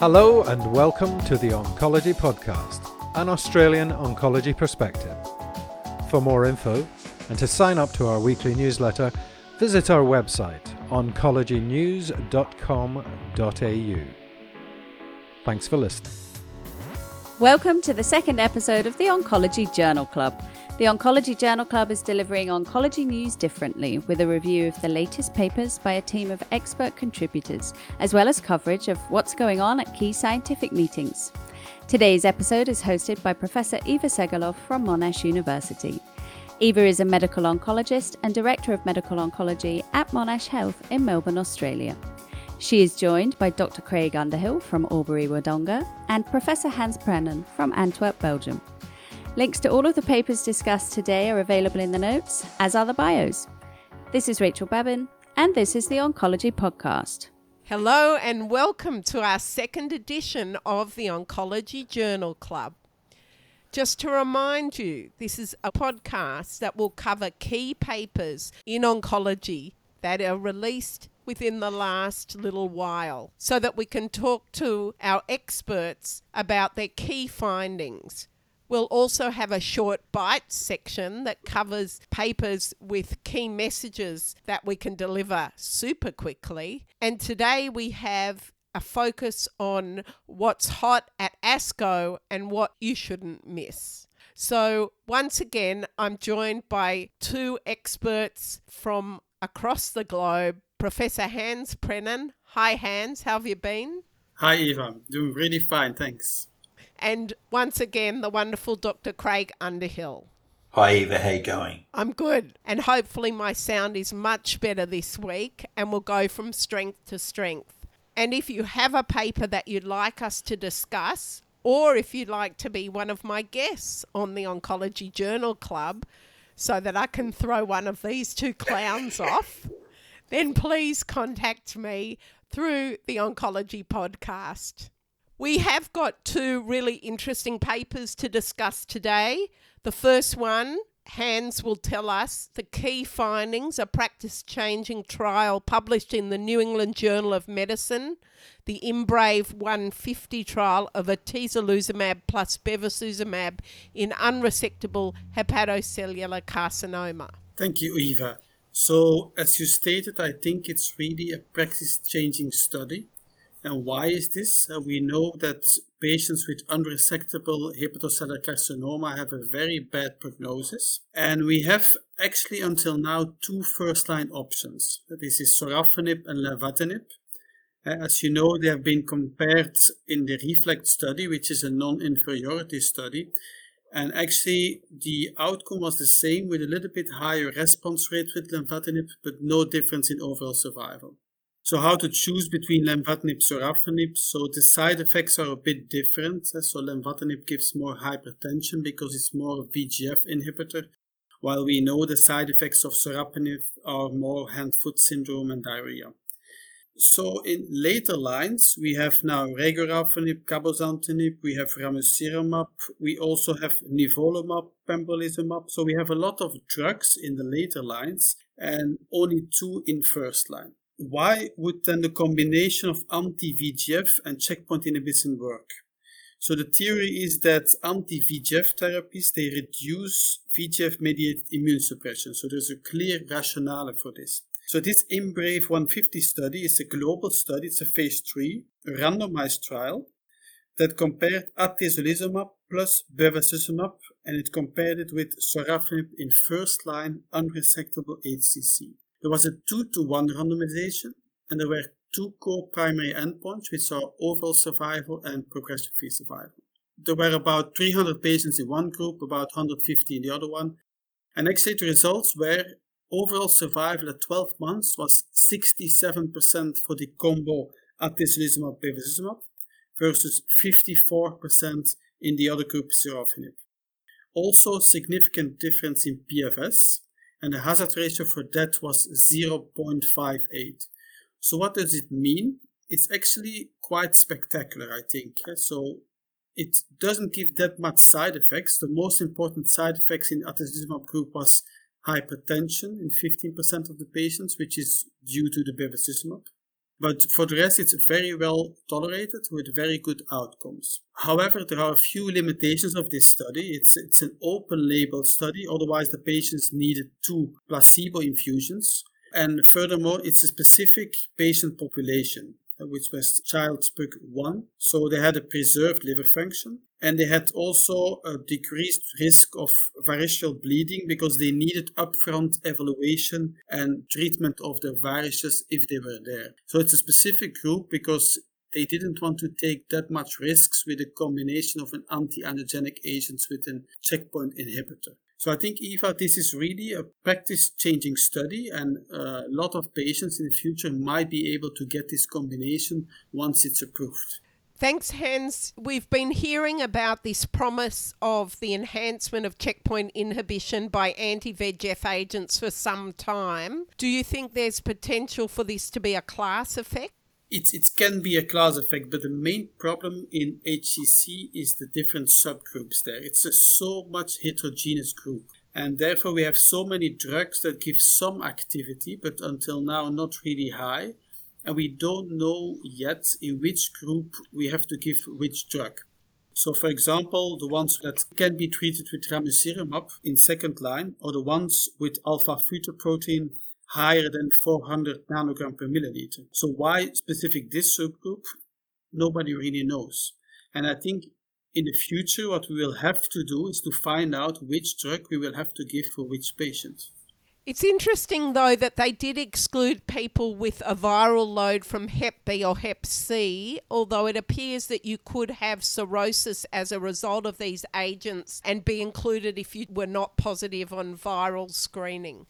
Hello and welcome to the Oncology Podcast, an Australian oncology perspective. For more info and to sign up to our weekly newsletter, visit our website oncologynews.com.au. Thanks for listening. Welcome to the second episode of the Oncology Journal Club. The Oncology Journal Club is delivering oncology news differently with a review of the latest papers by a team of expert contributors, as well as coverage of what's going on at key scientific meetings. Today's episode is hosted by Professor Eva Segelov from Monash University. Eva is a medical oncologist and Director of Medical Oncology at Monash Health in Melbourne, Australia. She is joined by Dr. Craig Underhill from Albury Wodonga and Professor Hans Prenen from Antwerp, Belgium. Links to all of the papers discussed today are available in the notes, as are the bios. This is Rachel Babin, and this is the Oncology Podcast. Hello, and welcome to our second edition of the Oncology Journal Club. Just to remind you, this is a podcast that will cover key papers in oncology that are released within the last little while so that we can talk to our experts about their key findings We'll also have a short bite section that covers papers with key messages that we can deliver super quickly. And today we have a focus on what's hot at ASCO and what you shouldn't miss. So, once again, I'm joined by two experts from across the globe Professor Hans Prenen. Hi, Hans, how have you been? Hi, Eva. Doing really fine, thanks and once again, the wonderful Dr. Craig Underhill. Hi Eva, how you going? I'm good, and hopefully my sound is much better this week, and we'll go from strength to strength. And if you have a paper that you'd like us to discuss, or if you'd like to be one of my guests on the Oncology Journal Club, so that I can throw one of these two clowns off, then please contact me through the Oncology Podcast. We have got two really interesting papers to discuss today. The first one, Hans will tell us the key findings, a practice changing trial published in the New England Journal of Medicine, the IMbrave 150 trial of atezolizumab plus bevacizumab in unresectable hepatocellular carcinoma. Thank you, Eva. So, as you stated, I think it's really a practice changing study. And why is this? Uh, we know that patients with unresectable hepatocellular carcinoma have a very bad prognosis. And we have actually until now two first line options. This is sorafenib and lenvatinib. Uh, as you know, they have been compared in the REFLECT study, which is a non inferiority study. And actually, the outcome was the same with a little bit higher response rate with lenvatinib, but no difference in overall survival. So how to choose between lenvatinib sorafenib? So the side effects are a bit different. Eh? So lenvatinib gives more hypertension because it's more a VEGF inhibitor, while we know the side effects of sorafenib are more hand-foot syndrome and diarrhea. So in later lines, we have now regorafenib, cabozantinib, we have ramucirumab, we also have nivolumab, pembrolizumab. So we have a lot of drugs in the later lines and only two in first line why would then the combination of anti-VEGF and checkpoint inhibition work? So the theory is that anti-VEGF therapies, they reduce VEGF-mediated immune suppression. So there's a clear rationale for this. So this IMbrave 150 study is a global study. It's a phase 3 randomized trial that compared atezolizumab plus bevacizumab and it compared it with sorafenib in first-line unresectable HCC. There was a 2 to 1 randomization, and there were two co-primary endpoints, which are overall survival and progression free survival. There were about 300 patients in one group, about 150 in the other one, and actually the results were overall survival at 12 months was 67% for the combo atezolizumab bevacizumab versus 54% in the other group sorafenib. Also significant difference in PFS and the hazard ratio for that was 0.58. So what does it mean? It's actually quite spectacular, I think. So it doesn't give that much side effects. The most important side effects in atezolizumab group was hypertension in 15% of the patients, which is due to the bevacizumab. But for the rest, it's very well tolerated with very good outcomes. However, there are a few limitations of this study. It's, it's an open label study, otherwise, the patients needed two placebo infusions. And furthermore, it's a specific patient population. Uh, which was Child-Pugh 1. So they had a preserved liver function and they had also a decreased risk of variceal bleeding because they needed upfront evaluation and treatment of the varices if they were there. So it's a specific group because they didn't want to take that much risks with a combination of an anti-angiogenic agent with a checkpoint inhibitor. So I think, Eva, this is really a practice changing study, and uh, a lot of patients in the future might be able to get this combination once it's approved. Thanks, Hans. We've been hearing about this promise of the enhancement of checkpoint inhibition by anti VEGF agents for some time. Do you think there's potential for this to be a class effect? It, it can be a class effect, but the main problem in HCC is the different subgroups there. It's a so much heterogeneous group. And therefore, we have so many drugs that give some activity, but until now, not really high. And we don't know yet in which group we have to give which drug. So, for example, the ones that can be treated with ramucirumab in second line, or the ones with alpha fetoprotein higher than 400 nanogram per milliliter. So why specific this subgroup? Nobody really knows. And I think in the future, what we will have to do is to find out which drug we will have to give for which patient. It's interesting, though, that they did exclude people with a viral load from Hep B or Hep C, although it appears that you could have cirrhosis as a result of these agents and be included if you were not positive on viral screening.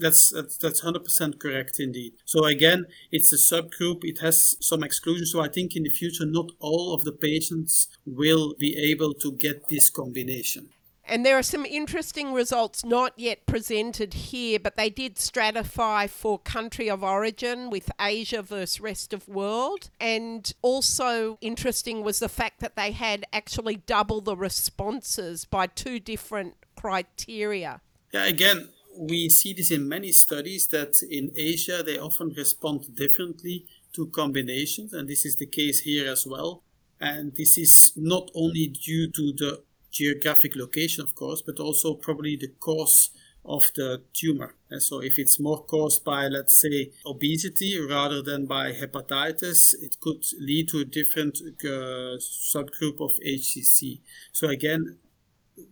That's, that's that's hundred percent correct indeed. So again, it's a subgroup. It has some exclusions. So I think in the future, not all of the patients will be able to get this combination. And there are some interesting results not yet presented here, but they did stratify for country of origin with Asia versus rest of world. And also interesting was the fact that they had actually double the responses by two different criteria. Yeah, again, we see this in many studies that in Asia they often respond differently to combinations, and this is the case here as well. And this is not only due to the geographic location, of course, but also probably the cause of the tumor. And so, if it's more caused by, let's say, obesity rather than by hepatitis, it could lead to a different uh, subgroup of HCC. So, again,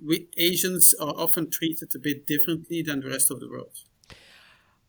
we, Asians are often treated a bit differently than the rest of the world.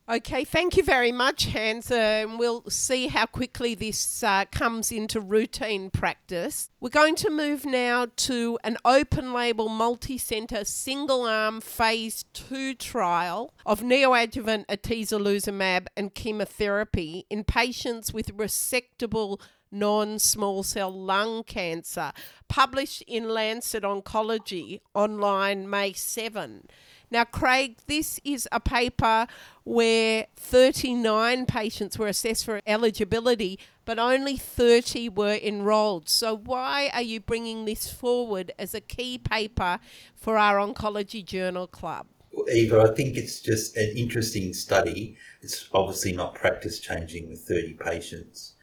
Okay, thank you very much, Hans. Uh, we'll see how quickly this uh, comes into routine practice. We're going to move now to an open label, multi centre, single arm phase two trial of neoadjuvant atezolizumab and chemotherapy in patients with resectable non small cell lung cancer, published in Lancet Oncology online May 7. Now, Craig, this is a paper where 39 patients were assessed for eligibility, but only 30 were enrolled. So, why are you bringing this forward as a key paper for our Oncology Journal Club? Eva, I think it's just an interesting study. It's obviously not practice changing with 30 patients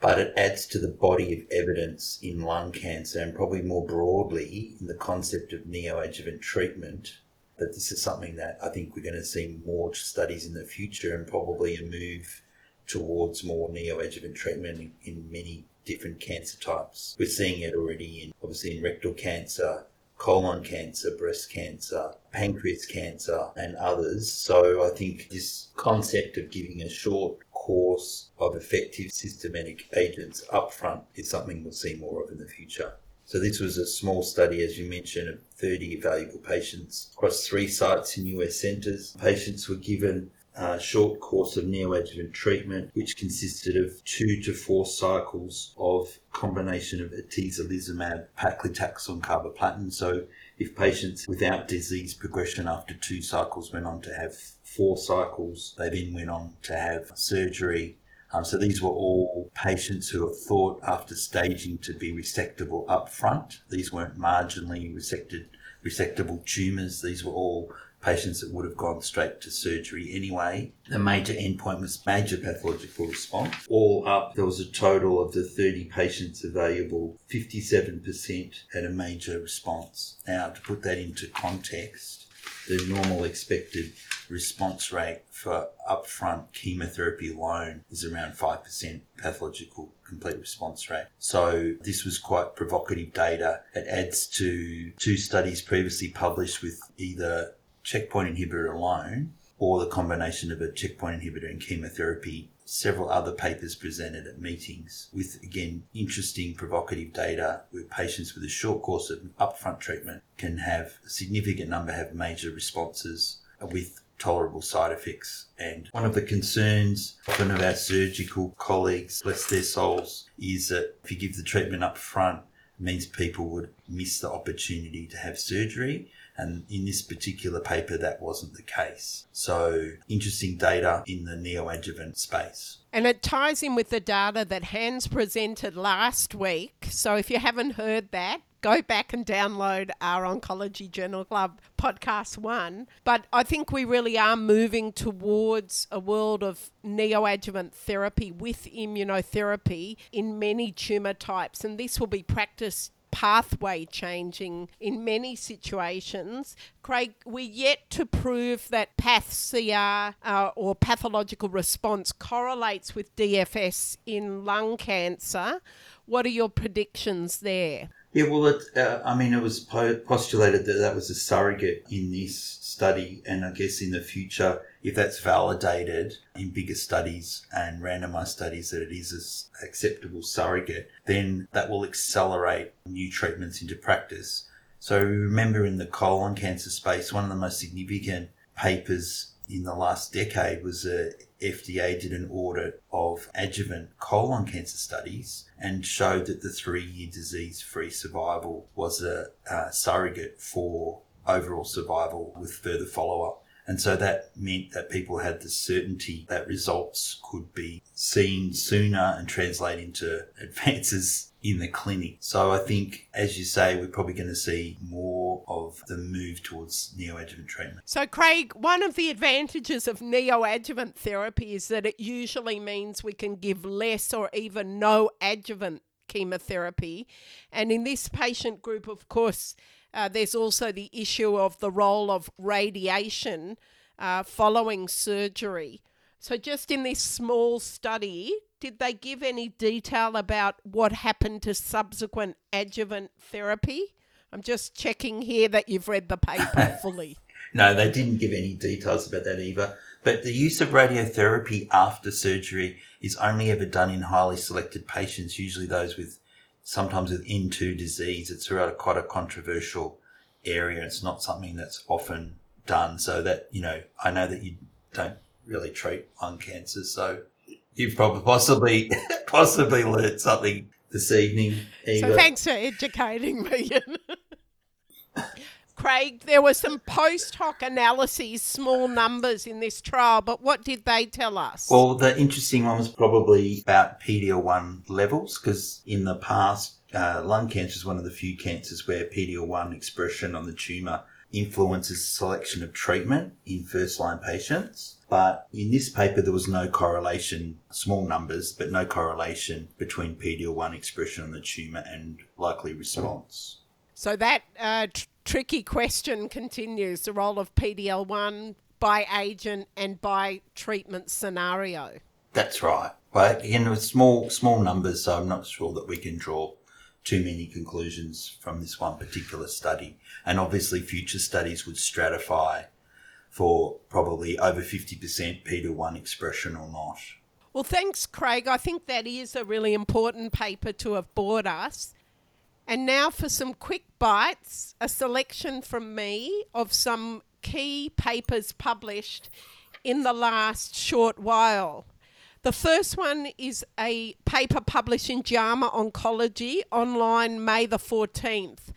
but it adds to the body of evidence in lung cancer and probably more broadly in the concept of neoadjuvant treatment. That this is something that I think we're going to see more studies in the future and probably a move towards more neoadjuvant treatment in, many different cancer types. We're seeing it already in obviously in rectal cancer, colon cancer, breast cancer, pancreas cancer, and others. So I think this concept of giving a short course of effective systematic agents upfront is something we'll see more of in the future. So this was a small study, as you mentioned, of 30 evaluable patients across three sites in US centres. Patients were given a short course of neoadjuvant treatment, which consisted of two to four cycles of combination of atezolizumab, paclitaxel, and carboplatin. So if patients without disease progression after two cycles went on to have four cycles, they then went on to have surgery. Um, so these were all patients who were thought after staging to be resectable up front. These weren't marginally resected, resectable tumours. These were all patients that would have gone straight to surgery anyway. The major endpoint was major pathological response. All up, there was a total of the 30 patients available, 57% had a major response. Now, to put that into context, the normal expected response rate for upfront chemotherapy alone is around 5% pathological complete response rate. So this was quite provocative data. It adds to two studies previously published with either checkpoint inhibitor alone or the combination of a checkpoint inhibitor and chemotherapy. Several other papers presented at meetings with, again, interesting provocative data where patients with a short course of upfront treatment can have a significant number have major responses with tolerable side effects. And one of the concerns often of our surgical colleagues, bless their souls, is that if you give the treatment up front, means people would miss the opportunity to have surgery. And in this particular paper, that wasn't the case. So, interesting data in the neoadjuvant space. And it ties in with the data that Hans presented last week. So, if you haven't heard that, go back and download our Oncology Journal Club podcast one. But I think we really are moving towards a world of neoadjuvant therapy with immunotherapy in many tumour types. And this will be practiced pathway changing in many situations. Craig, we're yet to prove that PathCR uh, or pathological response correlates with DFS in lung cancer. What are your predictions there? Yeah, well, it, uh, I mean, it was postulated that that was a surrogate in this study, and I guess in the future, if that's validated in bigger studies and randomized studies that it is an acceptable surrogate, then that will accelerate new treatments into practice. So remember in the colon cancer space, one of the most significant papers in the last decade was a FDA did an audit of adjuvant colon cancer studies and showed that the three year disease free survival was a uh, surrogate for overall survival with further follow up. And so that meant that people had the certainty that results could be seen sooner and translate into advances in the clinic. So I think, as you say, we're probably going to see more of the move towards neoadjuvant treatment. So, Craig, one of the advantages of neoadjuvant therapy is that it usually means we can give less or even no adjuvant chemotherapy. And in this patient group, of course, uh, there's also the issue of the role of radiation uh, following surgery. So, just in this small study, did they give any detail about what happened to subsequent adjuvant therapy? I'm just checking here that you've read the paper fully. no, they didn't give any details about that either. But the use of radiotherapy after surgery is only ever done in highly selected patients, usually those with sometimes with N2 disease. It's a quite a controversial area. It's not something that's often done. So that, you know, I know that you don't really treat lung cancer. So you've probably possibly, possibly learned something this evening. Eva. So thanks for educating me. Craig, there were some post hoc analyses, small numbers in this trial, but what did they tell us? Well, the interesting one was probably about PD-L1 levels, because in the past, uh, lung cancer is one of the few cancers where PD-L1 expression on the tumour influences selection of treatment in first line patients. But in this paper, there was no correlation, small numbers, but no correlation between PD-L1 expression on the tumour and likely response. So that uh, tr- tricky question continues the role of PDL1 by agent and by treatment scenario. That's right. But again, with small small numbers, so I'm not sure that we can draw too many conclusions from this one particular study. And obviously, future studies would stratify for probably over 50% PD-1 expression or not. Well, thanks, Craig. I think that is a really important paper to have brought us. And now for some quick bites, a selection from me of some key papers published in the last short while. The first one is a paper published in JAMA Oncology online May the 14th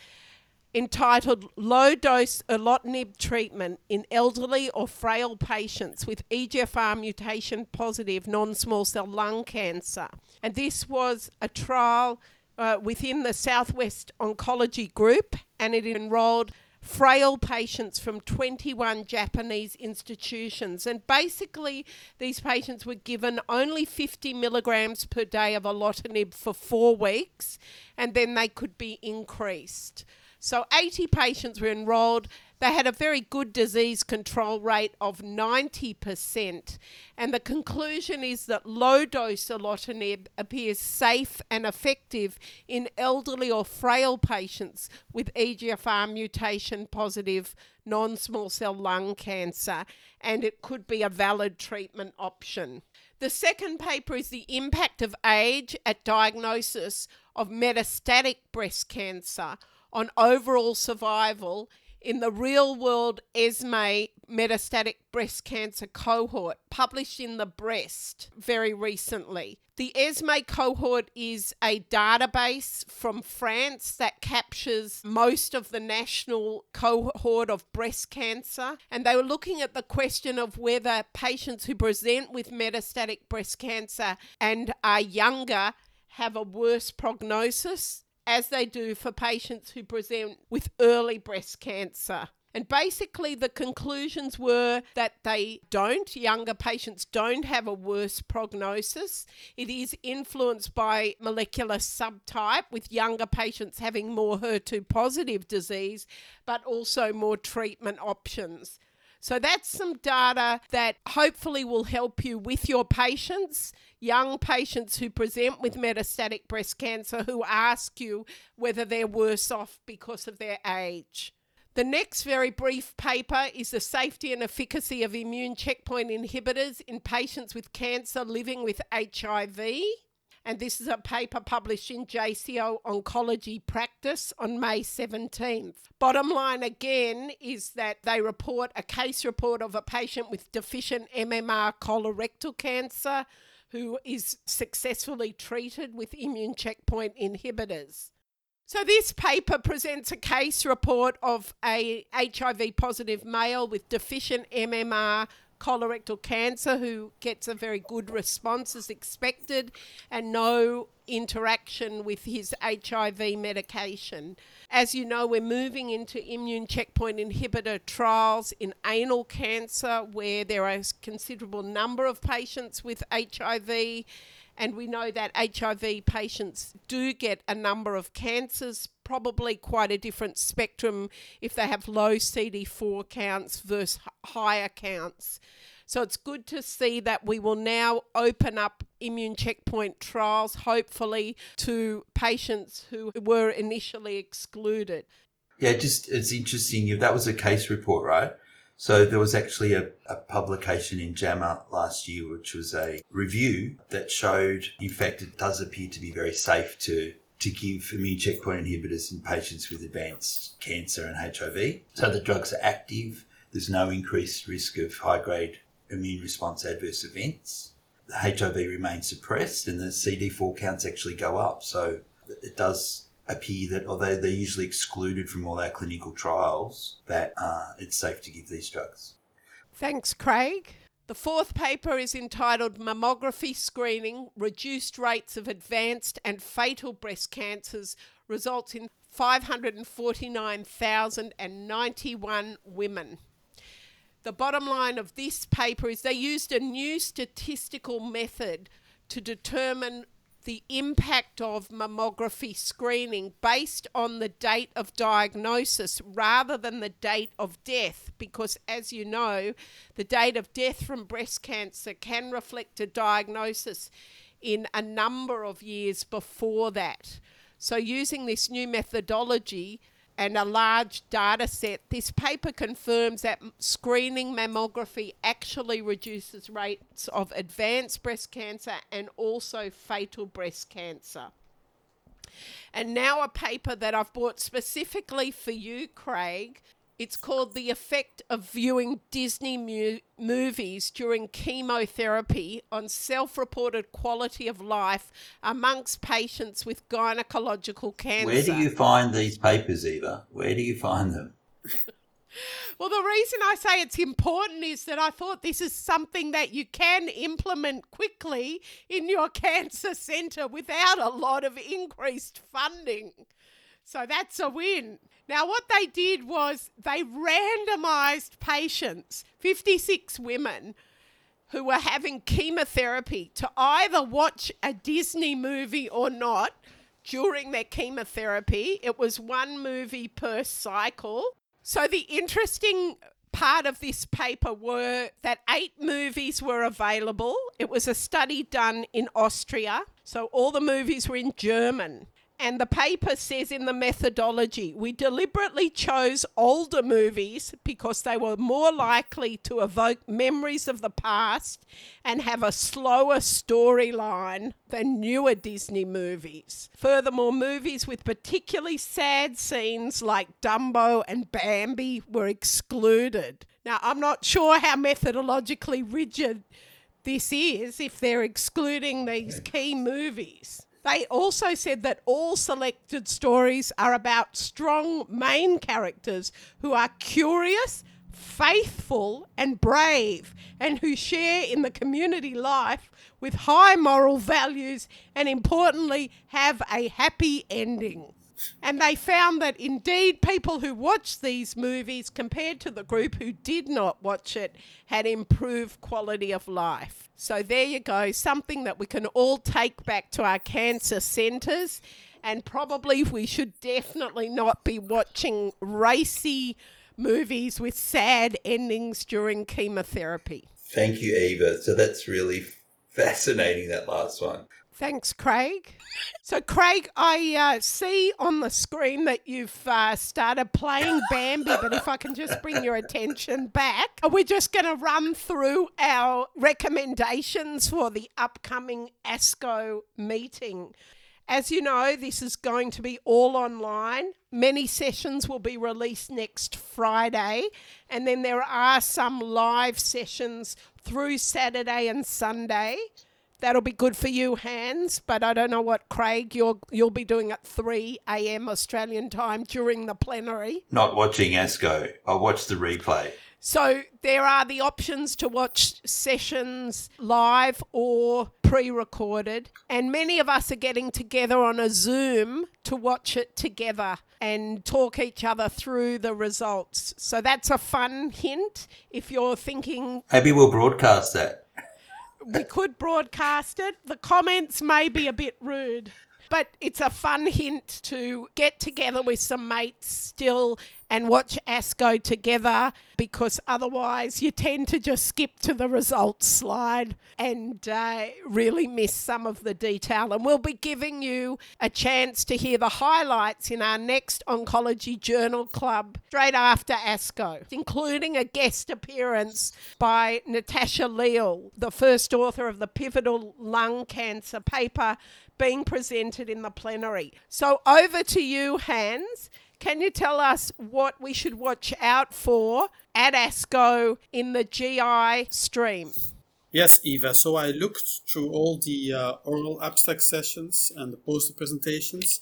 entitled Low Dose Erlotinib Treatment in Elderly or Frail Patients with EGFR Mutation Positive Non Small Cell Lung Cancer. And this was a trial uh, within the Southwest Oncology Group, and it enrolled frail patients from 21 Japanese institutions. And basically, these patients were given only 50 milligrams per day of erlotinib for four weeks, and then they could be increased. So 80 patients were enrolled. They had a very good disease control rate of 90%. And the conclusion is that low dose erlotinib appears safe and effective in elderly or frail patients with EGFR mutation positive non small cell lung cancer, and it could be a valid treatment option. The second paper is the impact of age at diagnosis of metastatic breast cancer on overall survival in the real world ESME metastatic breast cancer cohort published in the breast very recently. The ESME cohort is a database from France that captures most of the national cohort of breast cancer. And they were looking at the question of whether patients who present with metastatic breast cancer and are younger have a worse prognosis as they do for patients who present with early breast cancer. And basically, the conclusions were that they don't, younger patients don't have a worse prognosis. It is influenced by molecular subtype, with younger patients having more HER2 positive disease, but also more treatment options. So that's some data that hopefully will help you with your patients, young patients who present with metastatic breast cancer who ask you whether they're worse off because of their age. The next very brief paper is the safety and efficacy of immune checkpoint inhibitors in patients with cancer living with HIV and this is a paper published in JCO Oncology Practice on May 17th. Bottom line again is that they report a case report of a patient with deficient MMR colorectal cancer who is successfully treated with immune checkpoint inhibitors. So, this paper presents a case report of a HIV positive male with deficient MMR colorectal cancer who gets a very good response as expected and no interaction with his HIV medication. As you know, we're moving into immune checkpoint inhibitor trials in anal cancer where there are a considerable number of patients with HIV. And we know that HIV patients do get a number of cancers, probably quite a different spectrum if they have low CD4 counts versus higher counts. So it's good to see that we will now open up immune checkpoint trials, hopefully, to patients who were initially excluded. Yeah, just it's interesting. That was a case report, right? So there was actually a, a, publication in JAMA last year, which was a review that showed, in fact, it does appear to be very safe to to give immune checkpoint inhibitors in patients with advanced cancer and HIV. So the drugs are active. There's no increased risk of high grade immune response adverse events. The HIV remains suppressed and the CD4 counts actually go up. So it does appear that although they're usually excluded from all our clinical trials, that uh, it's safe to give these drugs. Thanks, Craig. The fourth paper is entitled Mammography Screening Reduced Rates of Advanced and Fatal Breast Cancers Results in 549,091 Women. The bottom line of this paper is they used a new statistical method to determine the impact of mammography screening based on the date of diagnosis rather than the date of death, because as you know, the date of death from breast cancer can reflect a diagnosis in a number of years before that. So, using this new methodology, and a large data set, this paper confirms that screening mammography actually reduces rates of advanced breast cancer and also fatal breast cancer. And now, a paper that I've brought specifically for you, Craig, it's called The Effect of Viewing Disney mu- Movies During Chemotherapy on Self Reported Quality of Life Amongst Patients with Gynecological Cancer. Where do you find these papers, Eva? Where do you find them? well, the reason I say it's important is that I thought this is something that you can implement quickly in your cancer centre without a lot of increased funding. So that's a win. Now, what they did was they randomized patients, 56 women, who were having chemotherapy to either watch a Disney movie or not during their chemotherapy. It was one movie per cycle. So the interesting part of this paper were that eight movies were available. It was a study done in Austria. So all the movies were in German. And the paper says in the methodology, we deliberately chose older movies because they were more likely to evoke memories of the past and have a slower storyline than newer Disney movies. Furthermore, movies with particularly sad scenes like Dumbo and Bambi were excluded. Now, I'm not sure how methodologically rigid this is if they're excluding these key movies. They also said that all selected stories are about strong main characters who are curious, faithful, and brave, and who share in the community life with high moral values and, importantly, have a happy ending. And they found that indeed people who watched these movies compared to the group who did not watch it had improved quality of life. So there you go, something that we can all take back to our cancer centres. And probably we should definitely not be watching racy movies with sad endings during chemotherapy. Thank you, Eva. So that's really fascinating, that last one. Thanks, Craig. So, Craig, I uh, see on the screen that you've uh, started playing Bambi, but if I can just bring your attention back, we're just going to run through our recommendations for the upcoming ASCO meeting. As you know, this is going to be all online. Many sessions will be released next Friday, and then there are some live sessions through Saturday and Sunday. That'll be good for you, Hans. But I don't know what Craig you'll you'll be doing at three a.m. Australian time during the plenary. Not watching ASCO. I'll watch the replay. So there are the options to watch sessions live or pre-recorded, and many of us are getting together on a Zoom to watch it together and talk each other through the results. So that's a fun hint if you're thinking Maybe we'll broadcast that. We could broadcast it. The comments may be a bit rude, but it's a fun hint to get together with some mates still and watch ASCO together because otherwise you tend to just skip to the results slide and uh, really miss some of the detail. And we'll be giving you a chance to hear the highlights in our next Oncology Journal Club straight after ASCO, including a guest appearance by Natasha Leighl, the first author of the pivotal lung cancer paper being presented in the plenary. So over to you, Hans. Can you tell us what we should watch out for at ASCO in the GI stream? Yes, Eva. So I looked through all the uh, oral abstract sessions and the poster presentations.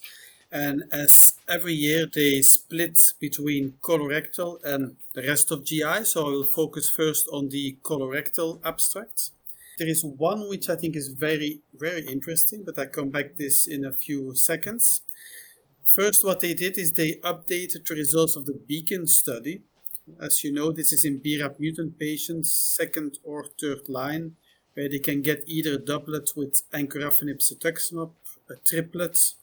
And as every year they split between colorectal and the rest of GI, so I will focus first on the colorectal abstracts. There is one which I think is very, very interesting, but I come back to this in a few seconds. First, what they did is they updated the results of the Beacon study. As you know, this is in BRAF mutant patients, second or third line, where they can get either a doublet with encorafenib cetuximab, a triplet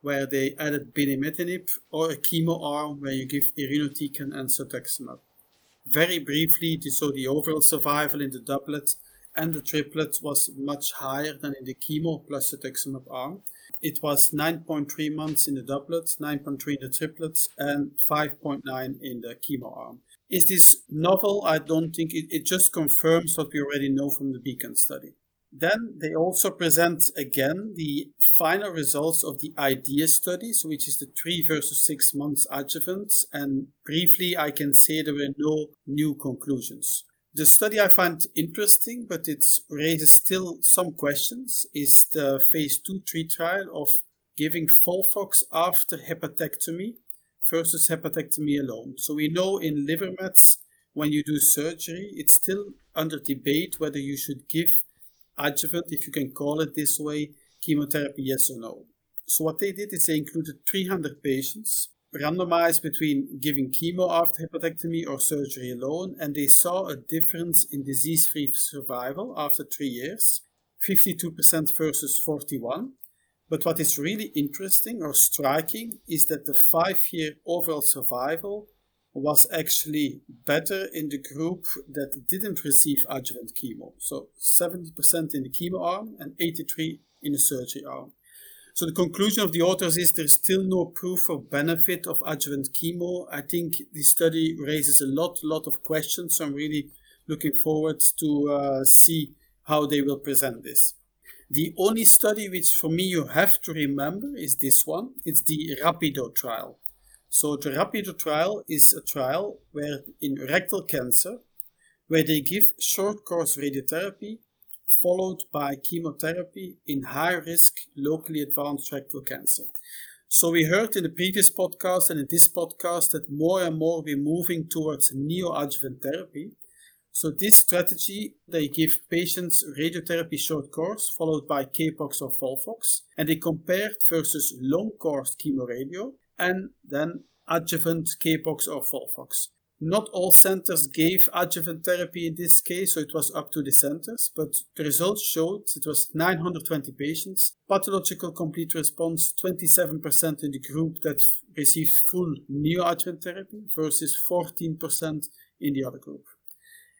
where they added binimetinib, or a chemo arm where you give irinotecan and cetuximab. Very briefly, so the overall survival in the doublet and the triplet was much higher than in the chemo plus cetuximab arm. It was 9.3 months in the doublets, 9.3 in the triplets, and 5.9 in the chemo arm. Is this novel? I don't think it, it just confirms what we already know from the Beacon study. Then they also present again the final results of the IDEA studies, which is the three versus six months adjuvant. And briefly, I can say there were no new conclusions. The study I find interesting, but it raises still some questions, is the phase 2-3 trial of giving FOLFOX after hepatectomy versus hepatectomy alone. So we know in liver mets, when you do surgery, it's still under debate whether you should give adjuvant, if you can call it this way, chemotherapy, yes or no. So what they did is they included 300 patients randomized between giving chemo after hepatectomy or surgery alone, and they saw a difference in disease-free survival after three years, 52% versus 41. But what is really interesting or striking is that the five-year overall survival was actually better in the group that didn't receive adjuvant chemo. So 70% in the chemo arm and 83 in the surgery arm. So the conclusion of the authors is there's still no proof of benefit of adjuvant chemo. I think this study raises a lot, lot of questions. So I'm really looking forward to uh, see how they will present this. The only study which for me you have to remember is this one. It's the Rapido trial. So the Rapido trial is a trial where in rectal cancer, where they give short course radiotherapy followed by chemotherapy in high risk locally advanced rectal cancer. So we heard in the previous podcast and in this podcast that more and more we're moving towards neoadjuvant therapy. So this strategy, they give patients radiotherapy short course followed by Capox or Folfox, and they compared versus long course chemoradio and then adjuvant Capox or Folfox. Not all centers gave adjuvant therapy in this case, so it was up to the centers, but the results showed it was 920 patients, pathological complete response 27% in the group that received full neoadjuvant therapy versus 14% in the other group.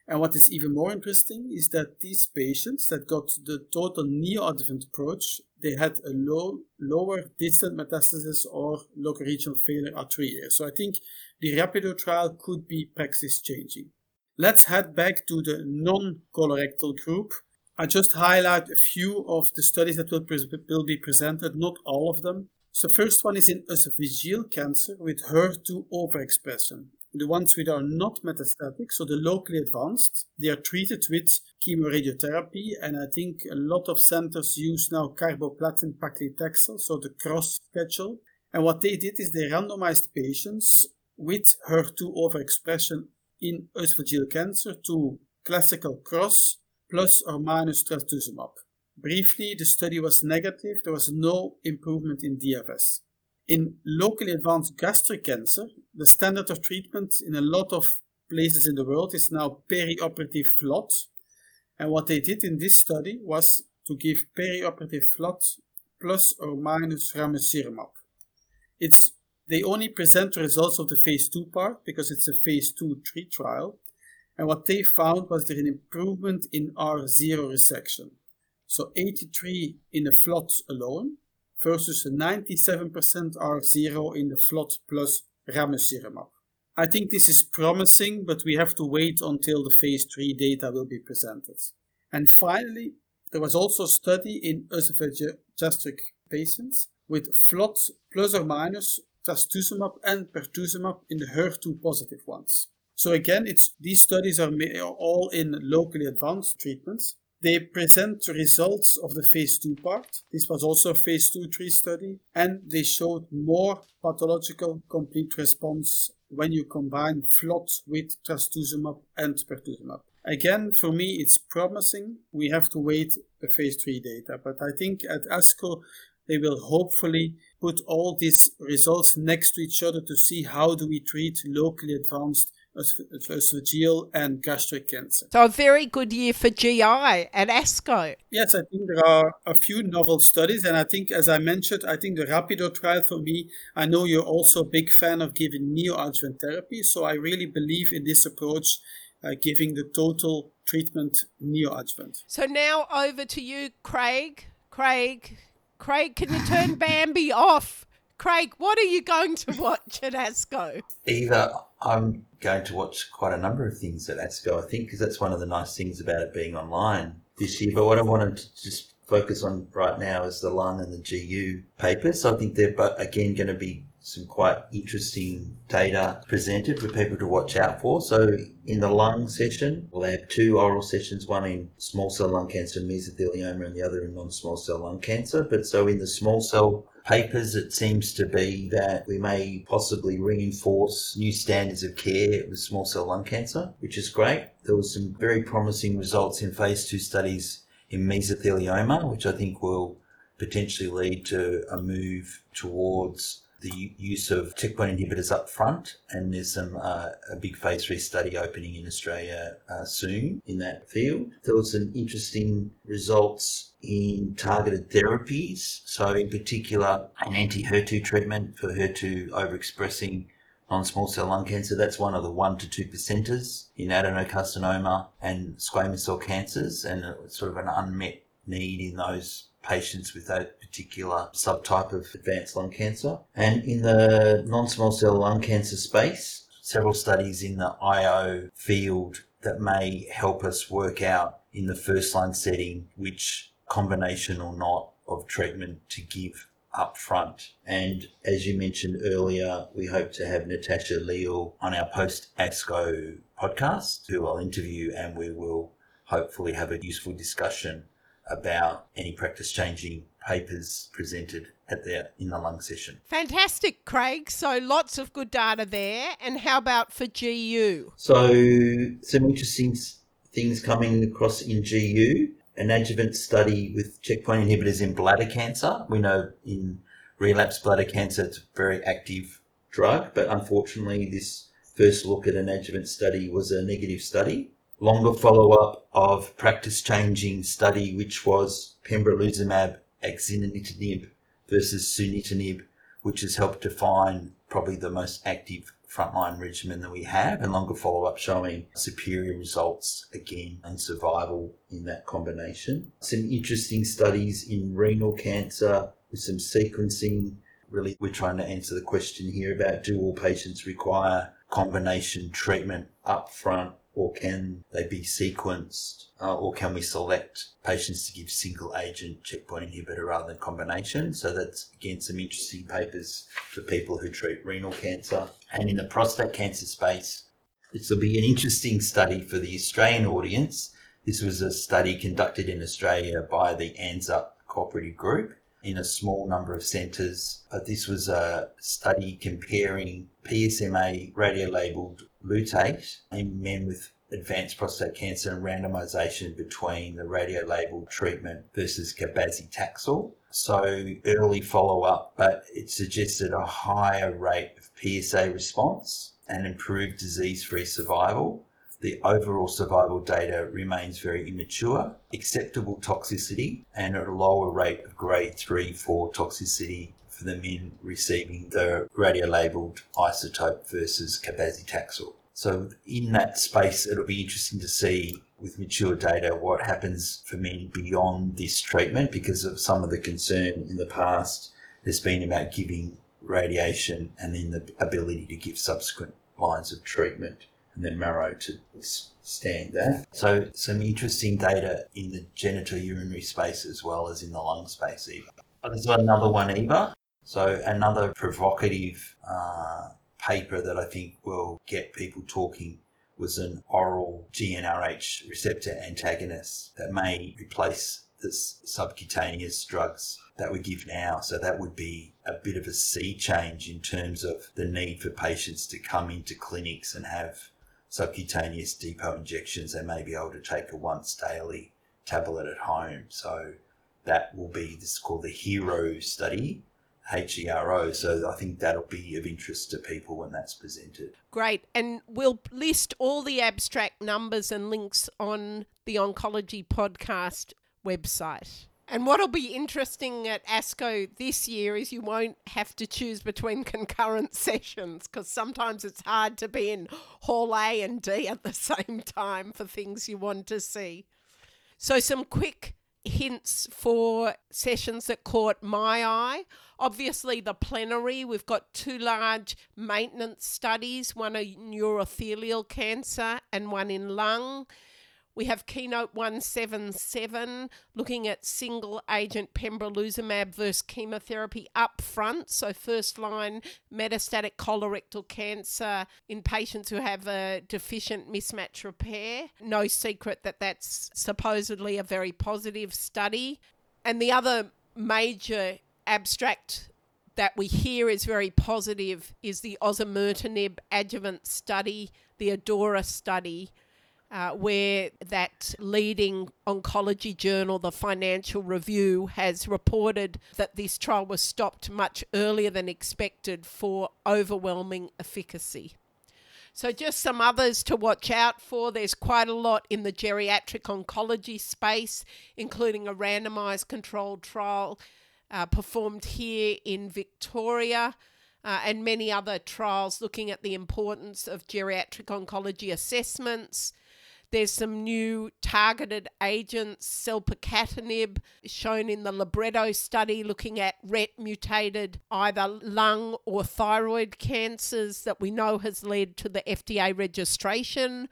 And what is even more interesting is that these patients that got the total neoadjuvant approach, they had a low, lower distant metastasis or local regional failure at three years. So I think the Rapido trial could be praxis changing. Let's head back to the non-colorectal group. I just highlight a few of the studies that will, pre- will be presented, not all of them. So first one is in esophageal cancer with HER2 overexpression. The ones which are not metastatic, so the locally advanced, they are treated with chemoradiotherapy, and I think a lot of centers use now carboplatin paclitaxel, so the cross schedule. And what they did is they randomized patients with HER2 overexpression in esophageal cancer to classical cross plus or minus trastuzumab. Briefly, the study was negative. There was no improvement in DFS. In locally advanced gastric cancer, the standard of treatment in a lot of places in the world is now perioperative FLOT. And what they did in this study was to give perioperative FLOT plus or minus ramucirumab. It's they only present the results of the phase 2 part because it's a phase 2 3 trial. And what they found was there an improvement in R0 resection. So 83 in the FLOT alone versus a 97% R0 in the FLOT plus ramucirumab. I think this is promising, but we have to wait until the phase 3 data will be presented. And finally, there was also a study in esophageal gastric patients with FLOT plus or minus trastuzumab and pertuzumab in the HER2 positive ones. So again, it's these studies are all in locally advanced treatments. They present the results of the phase 2 part. This was also a phase 2 3 study, and they showed more pathological complete response when you combine FLOT with trastuzumab and pertuzumab. Again, for me, it's promising. We have to wait the phase 3 data, but I think at ASCO they will hopefully put all these results next to each other to see how do we treat locally advanced esophageal and gastric cancer. So a very good year for GI at ASCO. Yes, I think there are a few novel studies, and I think, as I mentioned, I think the Rapido trial for me. I know you're also a big fan of giving neoadjuvant therapy, so I really believe in this approach, uh, giving the total treatment neoadjuvant. So now over to you, Craig. Craig, Craig, can you turn Bambi off? Craig, what are you going to watch at ASCO? Either I'm going to watch quite a number of things at ASCO, I think, because that's one of the nice things about it being online this year. But what I wanted to just focus on right now is the lung and the GU papers. So I think they're, again, going to be some quite interesting data presented for people to watch out for. So in the lung session, we'll have two oral sessions, one in small cell lung cancer and mesothelioma and the other in non-small cell lung cancer. But so in the small cell papers, it seems to be that we may possibly reinforce new standards of care with small cell lung cancer, which is great. There was some very promising results in phase two studies in mesothelioma, which I think will potentially lead to a move towards the use of checkpoint inhibitors up front, and there's some uh, a big phase three study opening in Australia uh, soon in that field. There was some interesting results in targeted therapies. So, in particular, an anti-HER2 treatment for HER2 overexpressing non-small cell lung cancer. That's one of the one to two percenters in adenocarcinoma and squamous cell cancers, and sort of an unmet need in those patients with that particular subtype of advanced lung cancer. And in the non small cell lung cancer space, several studies in the IO field that may help us work out in the first line setting which combination or not of treatment to give up front. And as you mentioned earlier, we hope to have Natasha Leighl on our post ASCO podcast, who I'll interview, and we will hopefully have a useful discussion about any practice changing papers presented at the in the lung session. Fantastic, Craig. So lots of good data there. And how about for GU? So some interesting things coming across in GU. An adjuvant study with checkpoint inhibitors in bladder cancer. We know in relapsed bladder cancer it's a very active drug, but unfortunately this first look at an adjuvant study was a negative study longer follow-up of practice-changing study, which was pembrolizumab axitinib versus sunitinib, which has helped define probably the most active frontline regimen that we have, and longer follow-up showing superior results again and survival in that combination. Some interesting studies in renal cancer with some sequencing. Really, we're trying to answer the question here about do all patients require combination treatment up front or can they be sequenced, uh, or can we select patients to give single agent checkpoint inhibitor rather than combination? So that's again some interesting papers for people who treat renal cancer. And in the prostate cancer space, this will be an interesting study for the Australian audience. This was a study conducted in Australia by the ANZUP cooperative group in a small number of centres. But this was a study comparing PSMA radiolabeled lutate in men with advanced prostate cancer and randomization between the radio-labeled treatment versus cabazitaxel. So early follow-up, but it suggested a higher rate of PSA response and improved disease-free survival. The overall survival data remains very immature, acceptable toxicity, and a lower rate of grade 3 4 toxicity for the men receiving the radio-labeled isotope versus cabazitaxel. So in that space, it'll be interesting to see with mature data what happens for men beyond this treatment because of some of the concern in the past there's been about giving radiation and then the ability to give subsequent lines of treatment and then marrow to stand that. So some interesting data in the genitourinary space as well as in the lung space even. There's another one, Eva. So another provocative uh, paper that I think will get people talking was an oral GnRH receptor antagonist that may replace the subcutaneous drugs that we give now. So that would be a bit of a sea change in terms of the need for patients to come into clinics and have subcutaneous depot injections. They may be able to take a once daily tablet at home. So that will be this is called the HERO study. HERO. So I think that'll be of interest to people when that's presented. Great. And we'll list all the abstract numbers and links on the Oncology Podcast website. And what'll be interesting at ASCO this year is you won't have to choose between concurrent sessions because sometimes it's hard to be in Hall A and D at the same time for things you want to see. So, some quick hints for sessions that caught my eye. Obviously, the plenary, we've got two large maintenance studies one in urothelial cancer and one in lung. We have Keynote 177 looking at single agent pembrolizumab versus chemotherapy up front. So, first line metastatic colorectal cancer in patients who have a deficient mismatch repair. No secret that that's supposedly a very positive study. And the other major abstract that we hear is very positive is the osimertinib adjuvant study, the ADAURA study uh, where that leading oncology journal, the Financial Review, has reported that this trial was stopped much earlier than expected for overwhelming efficacy. So, just some others to watch out for. There's quite a lot in the geriatric oncology space, including a randomized controlled trial uh, performed here in Victoria. Uh, and many other trials looking at the importance of geriatric oncology assessments, there's some new targeted agents, selpercatinib, shown in the Libretto study, looking at RET mutated either lung or thyroid cancers that we know has led to the FDA registration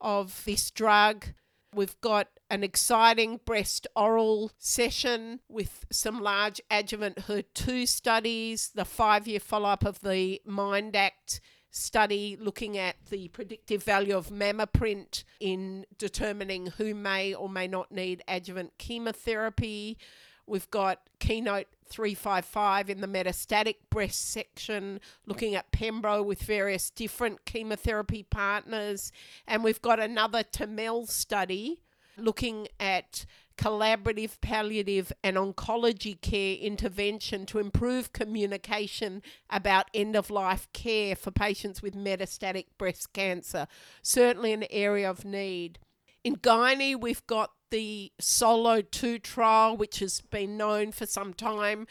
of this drug. We've got an exciting breast oral session with some large adjuvant HER2 studies, the five year follow up of the MINDACT study looking at the predictive value of MammaPrint in determining who may or may not need adjuvant chemotherapy. We've got Keynote 355 in the metastatic breast section, looking at Pembro with various different chemotherapy partners. And we've got another Temel study looking at collaborative palliative and oncology care intervention to improve communication about end of life care for patients with metastatic breast cancer. Certainly an area of need. In gynae, we've got the SOLO 2 trial, which has been known for some time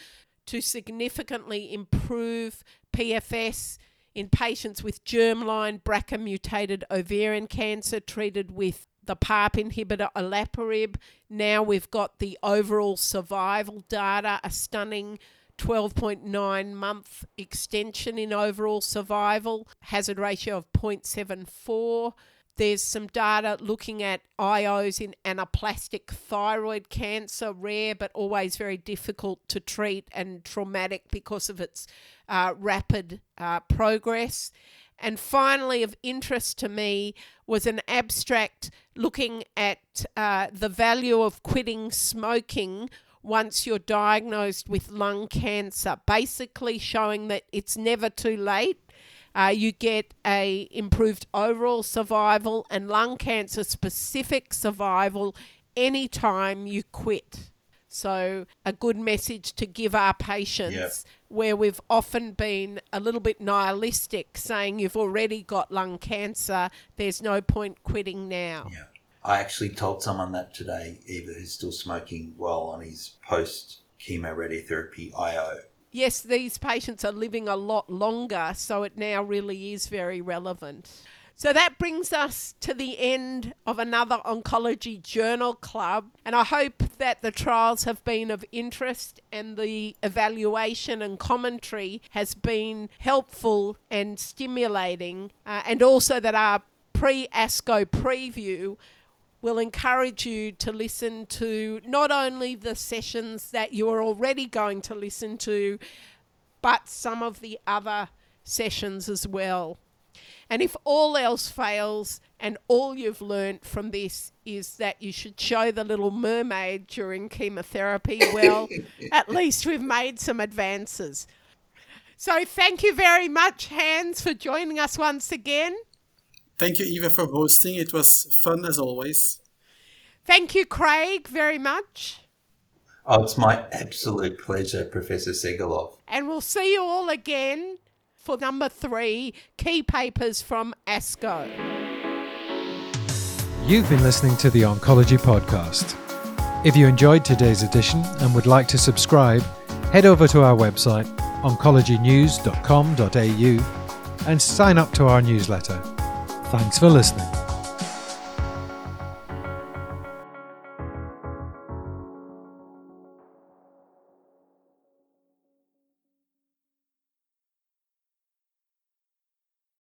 to significantly improve PFS in patients with germline BRCA mutated ovarian cancer treated with the PARP inhibitor olaparib. Now we've got the overall survival data, a stunning 12.9 month extension in overall survival, hazard ratio of 0.74. There's some data looking at IOs in anaplastic thyroid cancer, rare but always very difficult to treat and traumatic because of its uh, rapid uh, progress. And finally, of interest to me was an abstract looking at uh, the value of quitting smoking once you're diagnosed with lung cancer, basically showing that it's never too late. Uh, you get a improved overall survival and lung cancer specific survival anytime you quit. So, a good message to give our patients Yeah. where we've often been a little bit nihilistic, saying you've already got lung cancer, there's no point quitting now. Yeah. I actually told someone that today, Eva, who's still smoking while on his post chemo radiotherapy IO. Yes, these patients are living a lot longer, so it now really is very relevant. So that brings us to the end of another Oncology Journal Club, and I hope that the trials have been of interest and the evaluation and commentary has been helpful and stimulating, uh, and also that our pre ASCO preview will encourage you to listen to not only the sessions that you are already going to listen to, but some of the other sessions as well. And if all else fails and all you've learnt from this is that you should show the little mermaid during chemotherapy, well, at least we've made some advances. So thank you very much, Hans, for joining us once again. Thank you, Eva, for hosting. It was fun as always. Thank you, Craig, very much. Oh, it's my absolute pleasure, Professor Segelov. And we'll see you all again for number three key papers from ASCO. You've been listening to the Oncology Podcast. If you enjoyed today's edition and would like to subscribe, head over to our website, oncologynews.com.au, and sign up to our newsletter. Thanks for listening.